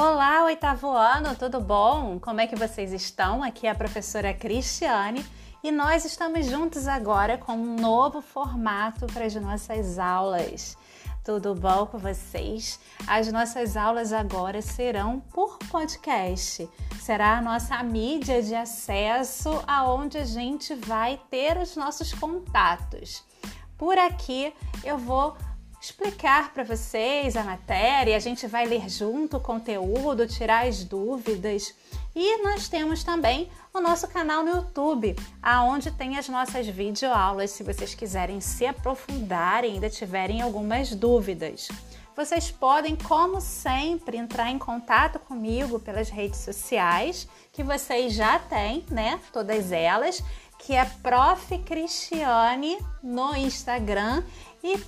Olá, oitavo ano, tudo bom? Como é que vocês estão? Aqui é a professora Cristiane e nós estamos juntos agora com um novo formato para as nossas aulas. Tudo bom com vocês? As nossas aulas agora serão por podcast. Será a nossa mídia de acesso aonde a gente vai ter os nossos contatos. Por aqui eu vou explicar para vocês a matéria, a gente vai ler junto o conteúdo, tirar as dúvidas. E nós temos também o nosso canal no YouTube, aonde tem as nossas videoaulas, se vocês quiserem se aprofundar e ainda tiverem algumas dúvidas. Vocês podem, como sempre, entrar em contato comigo pelas redes sociais, que vocês já têm, né? Todas elas, que é Prof. Cristiane no Instagram e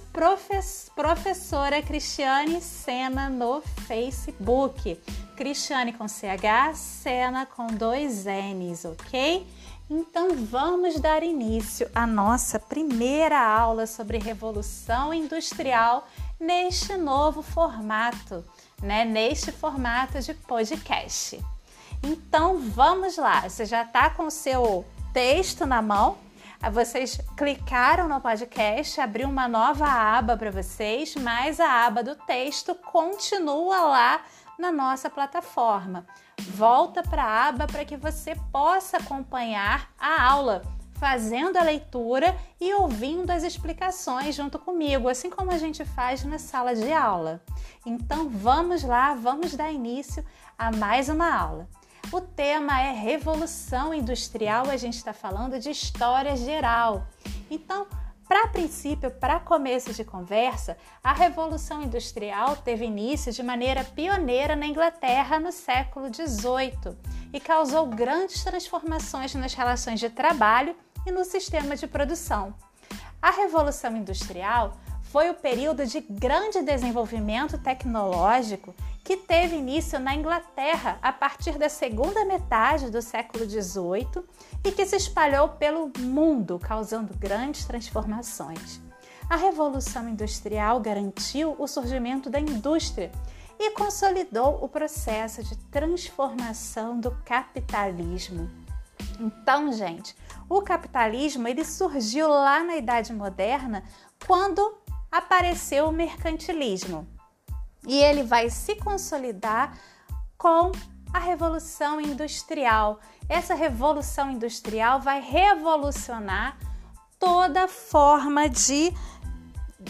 professora Cristiane Sena no Facebook. Cristiane com CH, Sena com dois N's, ok? Então vamos dar início à nossa primeira aula sobre Revolução Industrial neste novo formato, né? Neste formato de podcast. Então vamos lá, você já está com o seu texto na mão? Vocês clicaram no podcast, abriu uma nova aba para vocês, mas a aba do texto continua lá na nossa plataforma. Volta para a aba para que você possa acompanhar a aula, fazendo a leitura e ouvindo as explicações junto comigo, assim como a gente faz na sala de aula. Então vamos lá, vamos dar início a mais uma aula. O tema é Revolução Industrial, a gente está falando de história geral. Então, para princípio, para começo de conversa, a Revolução Industrial teve início de maneira pioneira na Inglaterra no século XVIII e causou grandes transformações nas relações de trabalho e no sistema de produção. A Revolução Industrial foi o período de grande desenvolvimento tecnológico que teve início na Inglaterra a partir da segunda metade do século XVIII e que se espalhou pelo mundo, causando grandes transformações. A Revolução Industrial garantiu o surgimento da indústria e consolidou o processo de transformação do capitalismo. Então, gente, o capitalismo ele surgiu lá na Idade Moderna quando apareceu o mercantilismo e ele vai se consolidar com a revolução industrial. Essa revolução industrial vai revolucionar toda forma de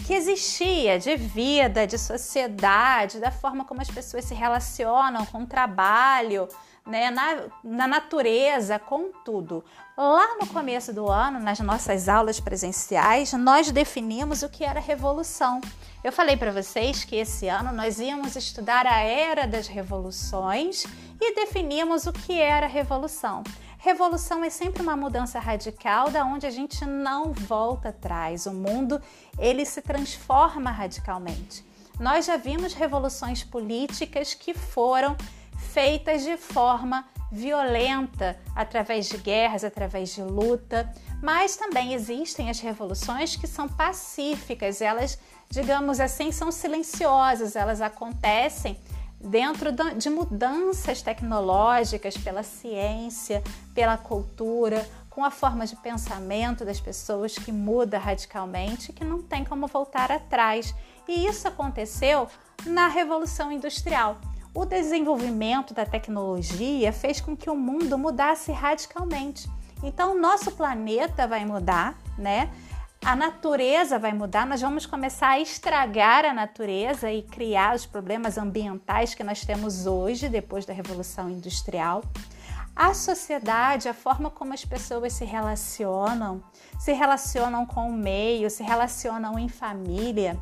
que existia de vida, de sociedade, da forma como as pessoas se relacionam com o trabalho, né, na, na natureza, com tudo. Lá no começo do ano, nas nossas aulas presenciais, nós definimos o que era revolução. Eu falei para vocês que esse ano nós íamos estudar a era das revoluções e definimos o que era revolução. Revolução é sempre uma mudança radical da onde a gente não volta atrás. O mundo ele se transforma radicalmente. Nós já vimos revoluções políticas que foram feitas de forma violenta, através de guerras, através de luta, mas também existem as revoluções que são pacíficas, elas, digamos assim, são silenciosas, elas acontecem dentro de mudanças tecnológicas pela ciência, pela cultura, com a forma de pensamento das pessoas que muda radicalmente, que não tem como voltar atrás. E isso aconteceu na Revolução Industrial. O desenvolvimento da tecnologia fez com que o mundo mudasse radicalmente. Então, o nosso planeta vai mudar, né? A natureza vai mudar, nós vamos começar a estragar a natureza e criar os problemas ambientais que nós temos hoje, depois da Revolução Industrial. A sociedade, a forma como as pessoas se relacionam, se relacionam com o meio, se relacionam em família.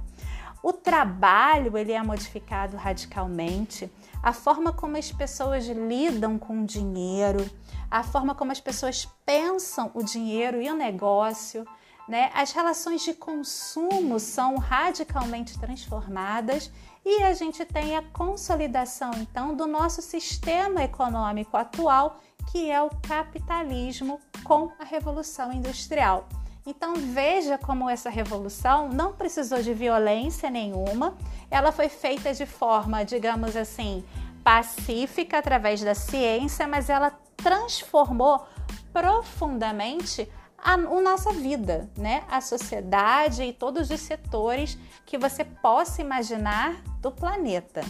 O trabalho ele é modificado radicalmente a forma como as pessoas lidam com o dinheiro, a forma como as pessoas pensam o dinheiro e o negócio, né? As relações de consumo são radicalmente transformadas e a gente tem a consolidação então do nosso sistema econômico atual, que é o capitalismo com a revolução industrial. Então veja como essa revolução não precisou de violência nenhuma, ela foi feita de forma, digamos assim, pacífica através da ciência, mas ela transformou profundamente a, a nossa vida, né? A sociedade e todos os setores que você possa imaginar do planeta.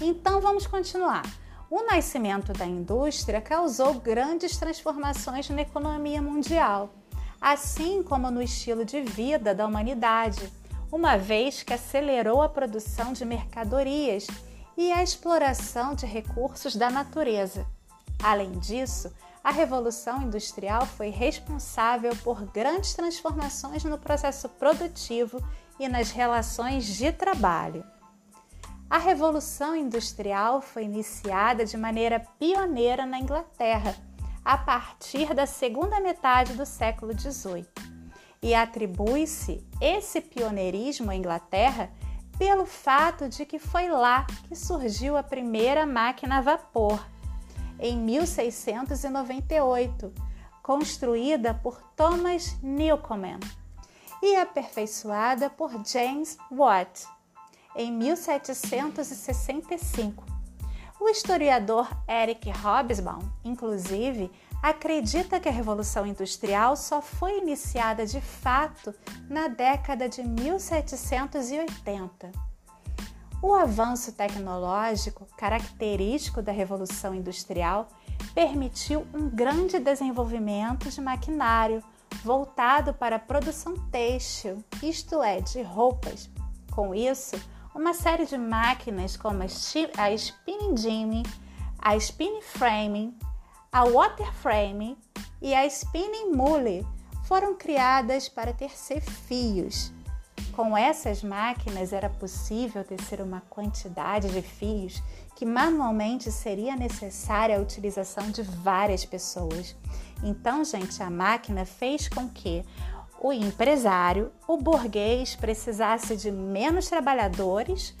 Então vamos continuar. O nascimento da indústria causou grandes transformações na economia mundial, assim como no estilo de vida da humanidade, uma vez que acelerou a produção de mercadorias e a exploração de recursos da natureza. Além disso, a Revolução Industrial foi responsável por grandes transformações no processo produtivo e nas relações de trabalho. A Revolução Industrial foi iniciada de maneira pioneira na Inglaterra, a partir da segunda metade do século XVIII, e atribui-se esse pioneirismo à Inglaterra pelo fato de que foi lá que surgiu a primeira máquina a vapor em 1698, construída por Thomas Newcomen e aperfeiçoada por James Watt em 1765. O historiador Eric Hobsbawm, inclusive, acredita que a Revolução Industrial só foi iniciada de fato na década de 1780. O avanço tecnológico, característico da Revolução Industrial, permitiu um grande desenvolvimento de maquinário voltado para a produção têxtil, isto é, de roupas. Com isso, uma série de máquinas como a Spinning Jimmy, a Spinning Frame, a Water Frame e a Spinning Mule foram criadas para tecer fios com essas máquinas era possível tecer uma quantidade de fios que manualmente seria necessária a utilização de várias pessoas. Então, gente, a máquina fez com que o empresário, o burguês, precisasse de menos trabalhadores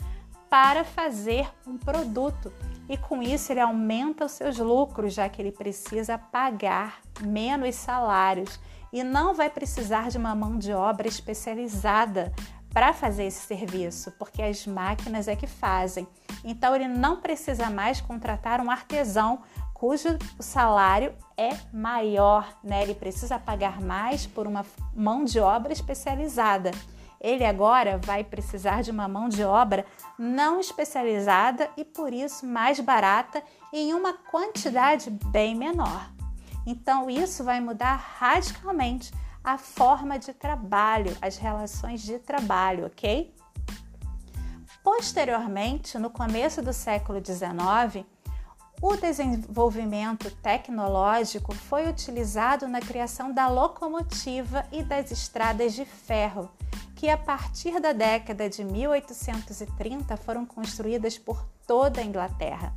para fazer um produto. E com isso ele aumenta os seus lucros, já que ele precisa pagar menos salários e não vai precisar de uma mão de obra especializada para fazer esse serviço, porque as máquinas é que fazem. Então ele não precisa mais contratar um artesão cujo salário é maior, né? Ele precisa pagar mais por uma mão de obra especializada. Ele agora vai precisar de uma mão de obra não especializada e por isso mais barata em uma quantidade bem menor. Então, isso vai mudar radicalmente a forma de trabalho, as relações de trabalho, ok? Posteriormente, no começo do século XIX, o desenvolvimento tecnológico foi utilizado na criação da locomotiva e das estradas de ferro, que a partir da década de 1830 foram construídas por toda a Inglaterra.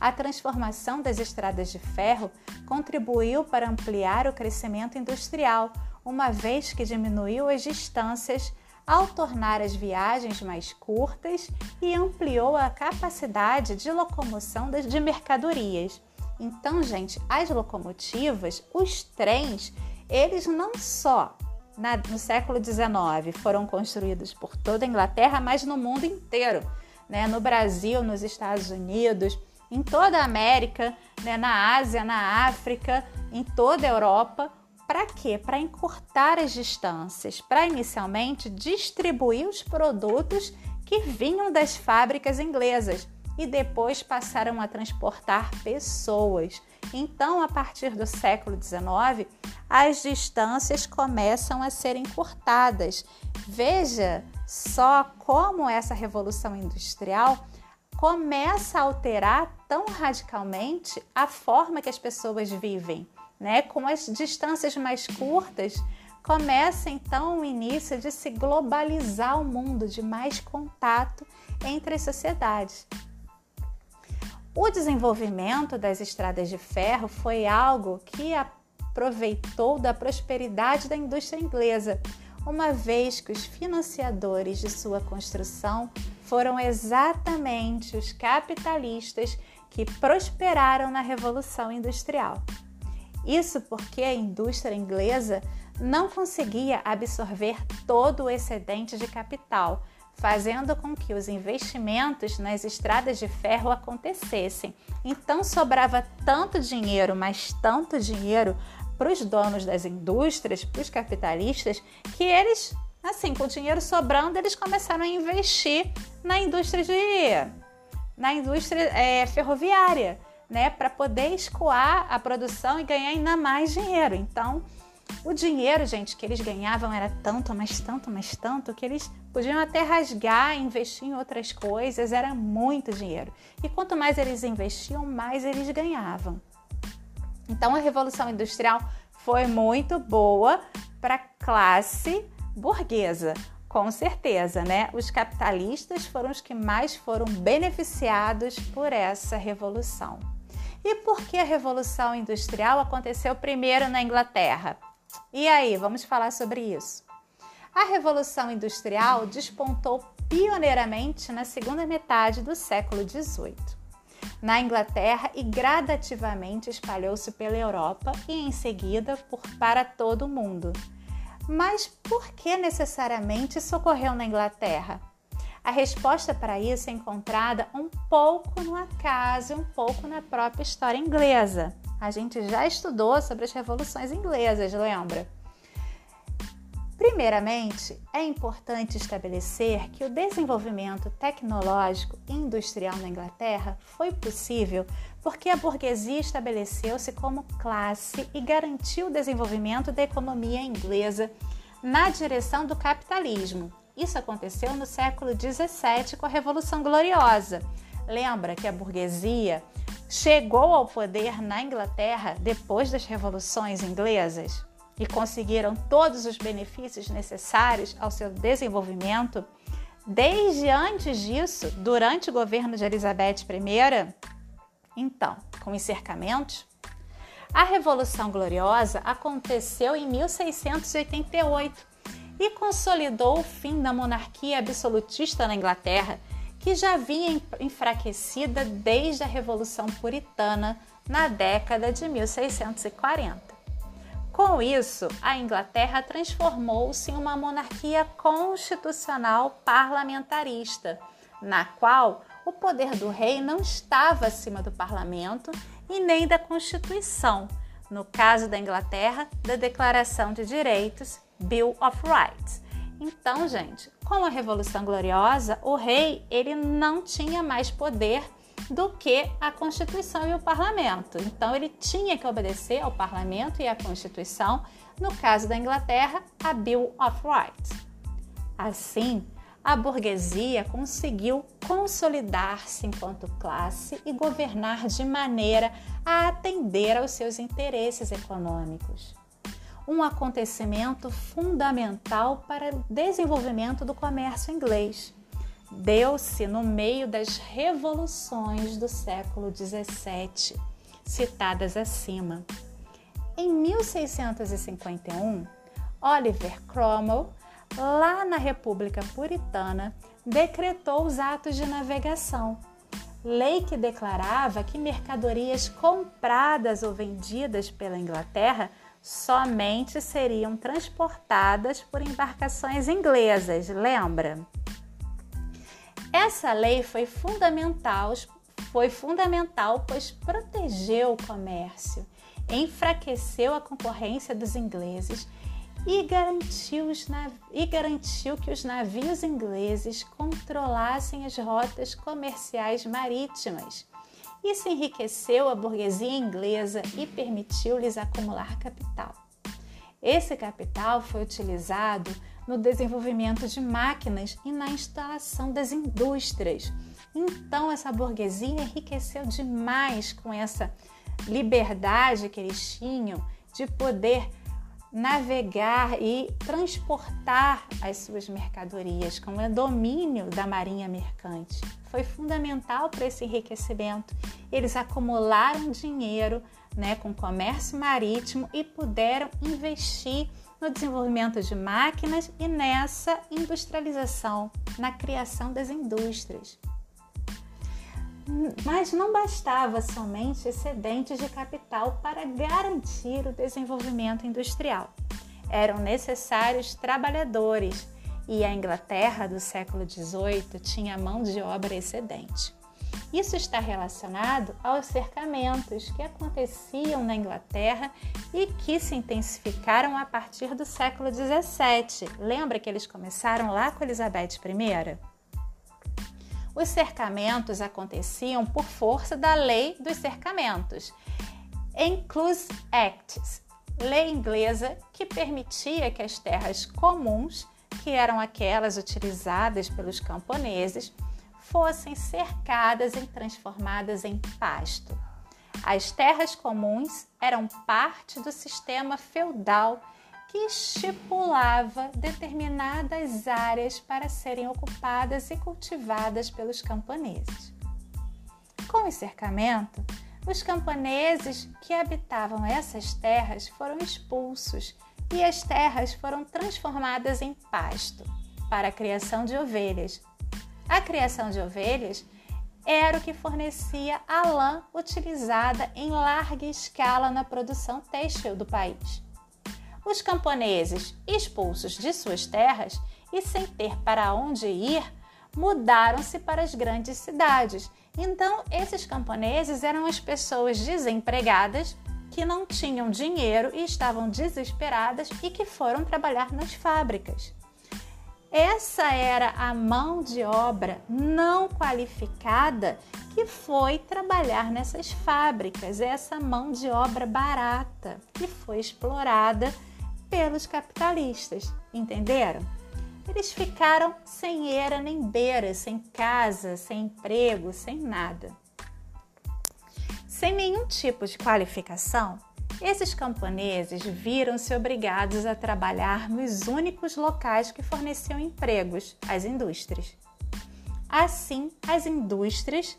A transformação das estradas de ferro contribuiu para ampliar o crescimento industrial, uma vez que diminuiu as distâncias ao tornar as viagens mais curtas e ampliou a capacidade de locomoção de mercadorias. Então, gente, as locomotivas, os trens, eles não só na, no século XIX foram construídos por toda a Inglaterra, mas no mundo inteiro, né? no Brasil, nos Estados Unidos, em toda a América, né? na Ásia, na África, em toda a Europa. Para quê? Para encurtar as distâncias, para inicialmente distribuir os produtos que vinham das fábricas inglesas e depois passaram a transportar pessoas. Então, a partir do século XIX, as distâncias começam a ser encurtadas. Veja só como essa revolução industrial começa a alterar tão radicalmente a forma que as pessoas vivem né? Com as distâncias mais curtas, começa então o início de se globalizar o mundo, de mais contato entre as sociedades. O desenvolvimento das estradas de ferro foi algo que aproveitou da prosperidade da indústria inglesa, uma vez que os financiadores de sua construção foram exatamente os capitalistas que prosperaram na Revolução Industrial. Isso porque a indústria inglesa não conseguia absorver todo o excedente de capital, fazendo com que os investimentos nas estradas de ferro acontecessem. Então sobrava tanto dinheiro, mas tanto dinheiro para os donos das indústrias, para os capitalistas, que eles, assim, com o dinheiro sobrando, eles começaram a investir na indústria de, na indústria é, ferroviária, né, para poder escoar a produção e ganhar ainda mais dinheiro. Então o dinheiro, gente, que eles ganhavam era tanto, mas tanto, mas tanto, que eles podiam até rasgar investir em outras coisas, era muito dinheiro. E quanto mais eles investiam, mais eles ganhavam. Então a Revolução Industrial foi muito boa para a classe burguesa, com certeza, né? Os capitalistas foram os que mais foram beneficiados por essa revolução. E por que a Revolução Industrial aconteceu primeiro na Inglaterra? E aí, vamos falar sobre isso. A Revolução Industrial despontou pioneiramente na segunda metade do século XVIII, na Inglaterra e gradativamente espalhou-se pela Europa e em seguida por, para todo o mundo. Mas por que necessariamente isso ocorreu na Inglaterra? A resposta para isso é encontrada um pouco no acaso, um pouco na própria história inglesa. A gente já estudou sobre as revoluções inglesas, lembra? Primeiramente, é importante estabelecer que o desenvolvimento tecnológico e industrial na Inglaterra foi possível porque a burguesia estabeleceu-se como classe e garantiu o desenvolvimento da economia inglesa na direção do capitalismo. Isso aconteceu no século XVII com a Revolução Gloriosa. Lembra que a burguesia chegou ao poder na Inglaterra depois das revoluções inglesas e conseguiram todos os benefícios necessários ao seu desenvolvimento, desde antes disso, durante o governo de Elizabeth I, então, com os cercamentos, a Revolução Gloriosa aconteceu em 1688 e consolidou o fim da monarquia absolutista na Inglaterra que já vinha enfraquecida desde a Revolução Puritana na década de 1640. Com isso, a Inglaterra transformou-se em uma monarquia constitucional parlamentarista, na qual o poder do rei não estava acima do parlamento e nem da Constituição, no caso da Inglaterra, da Declaração de Direitos, Bill of Rights. Então, gente, com a Revolução Gloriosa, o rei ele não tinha mais poder do que a Constituição e o Parlamento. Então ele tinha que obedecer ao Parlamento e à Constituição, no caso da Inglaterra, a Bill of Rights. Assim, a burguesia conseguiu consolidar-se enquanto classe e governar de maneira a atender aos seus interesses econômicos um acontecimento fundamental para o desenvolvimento do comércio inglês. Deu-se no meio das revoluções do século XVII, citadas acima. Em 1651, Oliver Cromwell, lá na República Puritana, decretou os atos de navegação, lei que declarava que mercadorias compradas ou vendidas pela Inglaterra somente seriam transportadas por embarcações inglesas, lembra? Essa lei foi fundamental, foi fundamental pois protegeu o comércio, enfraqueceu a concorrência dos ingleses e garantiu, e garantiu que os navios ingleses controlassem as rotas comerciais marítimas isso enriqueceu a burguesia inglesa e permitiu-lhes acumular capital. Esse capital foi utilizado no desenvolvimento de máquinas e na instalação das indústrias. Então, essa burguesia enriqueceu demais com essa liberdade que eles tinham de poder navegar e transportar as suas mercadorias com o domínio da marinha mercante. Foi fundamental para esse enriquecimento. Eles acumularam dinheiro né, com comércio marítimo e puderam investir no desenvolvimento de máquinas e nessa industrialização, na criação das indústrias. Mas não bastava somente excedentes de capital para garantir o desenvolvimento industrial. Eram necessários trabalhadores e a Inglaterra do século XVIII tinha mão de obra excedente. Isso está relacionado aos cercamentos que aconteciam na Inglaterra e que se intensificaram a partir do século XVII. Lembra que eles começaram lá com Elizabeth I? Os cercamentos aconteciam por força da Lei dos Cercamentos, Enclose Acts, lei inglesa que permitia que as terras comuns, que eram aquelas utilizadas pelos camponeses, fossem cercadas e transformadas em pasto. As terras comuns eram parte do sistema feudal que estipulava determinadas áreas para serem ocupadas e cultivadas pelos camponeses. Com o cercamento, os camponeses que habitavam essas terras foram expulsos e as terras foram transformadas em pasto para a criação de ovelhas, a criação de ovelhas era o que fornecia a lã utilizada em larga escala na produção têxtil do país. Os camponeses, expulsos de suas terras e sem ter para onde ir, mudaram-se para as grandes cidades. Então, esses camponeses eram as pessoas desempregadas que não tinham dinheiro e estavam desesperadas e que foram trabalhar nas fábricas. Essa era a mão de obra não qualificada que foi trabalhar nessas fábricas, essa mão de obra barata que foi explorada pelos capitalistas, entenderam? Eles ficaram sem era nem beira, sem casa, sem emprego, sem nada. Sem nenhum tipo de qualificação, esses camponeses viram-se obrigados a trabalhar nos únicos locais que forneciam empregos, as indústrias. Assim, as indústrias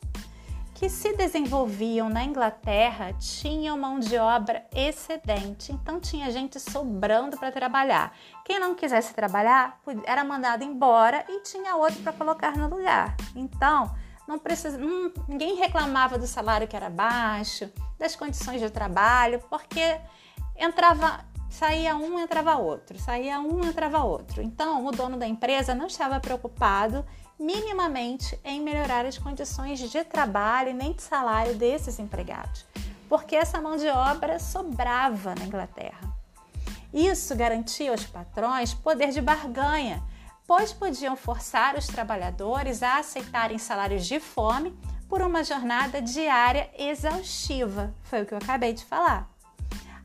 que se desenvolviam na Inglaterra tinham mão de obra excedente, então tinha gente sobrando para trabalhar. Quem não quisesse trabalhar era mandado embora e tinha outro para colocar no lugar. Então, não precisa, não, ninguém reclamava do salário que era baixo, das condições de trabalho, porque entrava, saía um, entrava outro, saía um, entrava outro. Então, o dono da empresa não estava preocupado minimamente em melhorar as condições de trabalho e nem de salário desses empregados, porque essa mão de obra sobrava na Inglaterra. Isso garantia aos patrões poder de barganha pois podiam forçar os trabalhadores a aceitarem salários de fome por uma jornada diária exaustiva. Foi o que eu acabei de falar.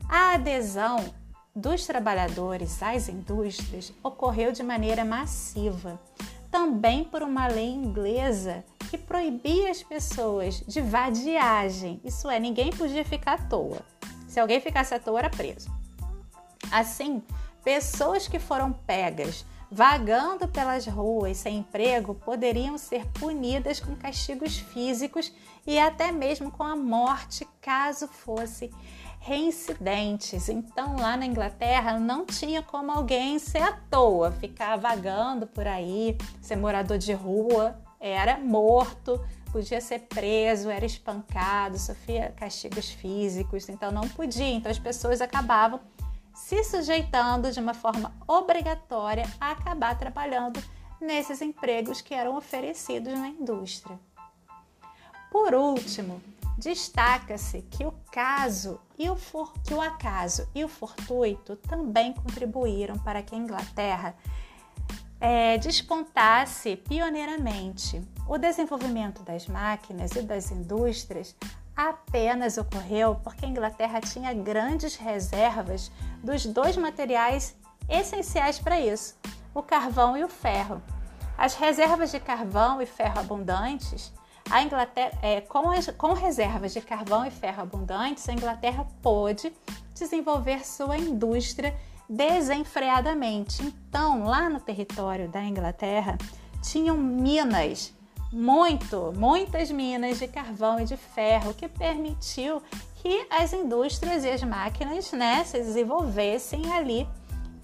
A adesão dos trabalhadores às indústrias ocorreu de maneira massiva, também por uma lei inglesa que proibia as pessoas de vadiagem, isso é, ninguém podia ficar à toa. Se alguém ficasse à toa, era preso. Assim, pessoas que foram pegas vagando pelas ruas sem emprego poderiam ser punidas com castigos físicos e até mesmo com a morte, caso fosse reincidentes. Então, lá na Inglaterra, não tinha como alguém ser à toa, ficar vagando por aí, ser morador de rua, era morto, podia ser preso, era espancado, sofria castigos físicos, então não podia. Então, as pessoas acabavam se sujeitando de uma forma obrigatória a acabar trabalhando nesses empregos que eram oferecidos na indústria. Por último, destaca-se que o caso e o for, que o acaso e o fortuito também contribuíram para que a Inglaterra é, despontasse pioneiramente. O desenvolvimento das máquinas e das indústrias apenas ocorreu porque a Inglaterra tinha grandes reservas dos dois materiais essenciais para isso, o carvão e o ferro. As reservas de carvão e ferro abundantes, a Inglaterra, é, com, com reservas de carvão e ferro abundantes, a Inglaterra pôde desenvolver sua indústria desenfreadamente. Então, lá no território da Inglaterra, tinham minas muito, muitas minas de carvão e de ferro, que permitiu que as indústrias e as máquinas né, se desenvolvessem ali.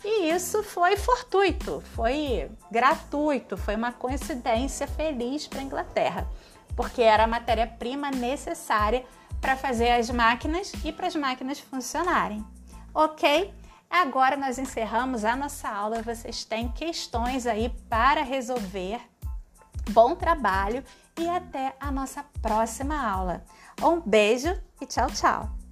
E isso foi fortuito, foi gratuito, foi uma coincidência feliz para a Inglaterra, porque era a matéria-prima necessária para fazer as máquinas e para as máquinas funcionarem. Ok? Agora nós encerramos a nossa aula. Vocês têm questões aí para resolver. Bom trabalho e até a nossa próxima aula. Um beijo e tchau, tchau!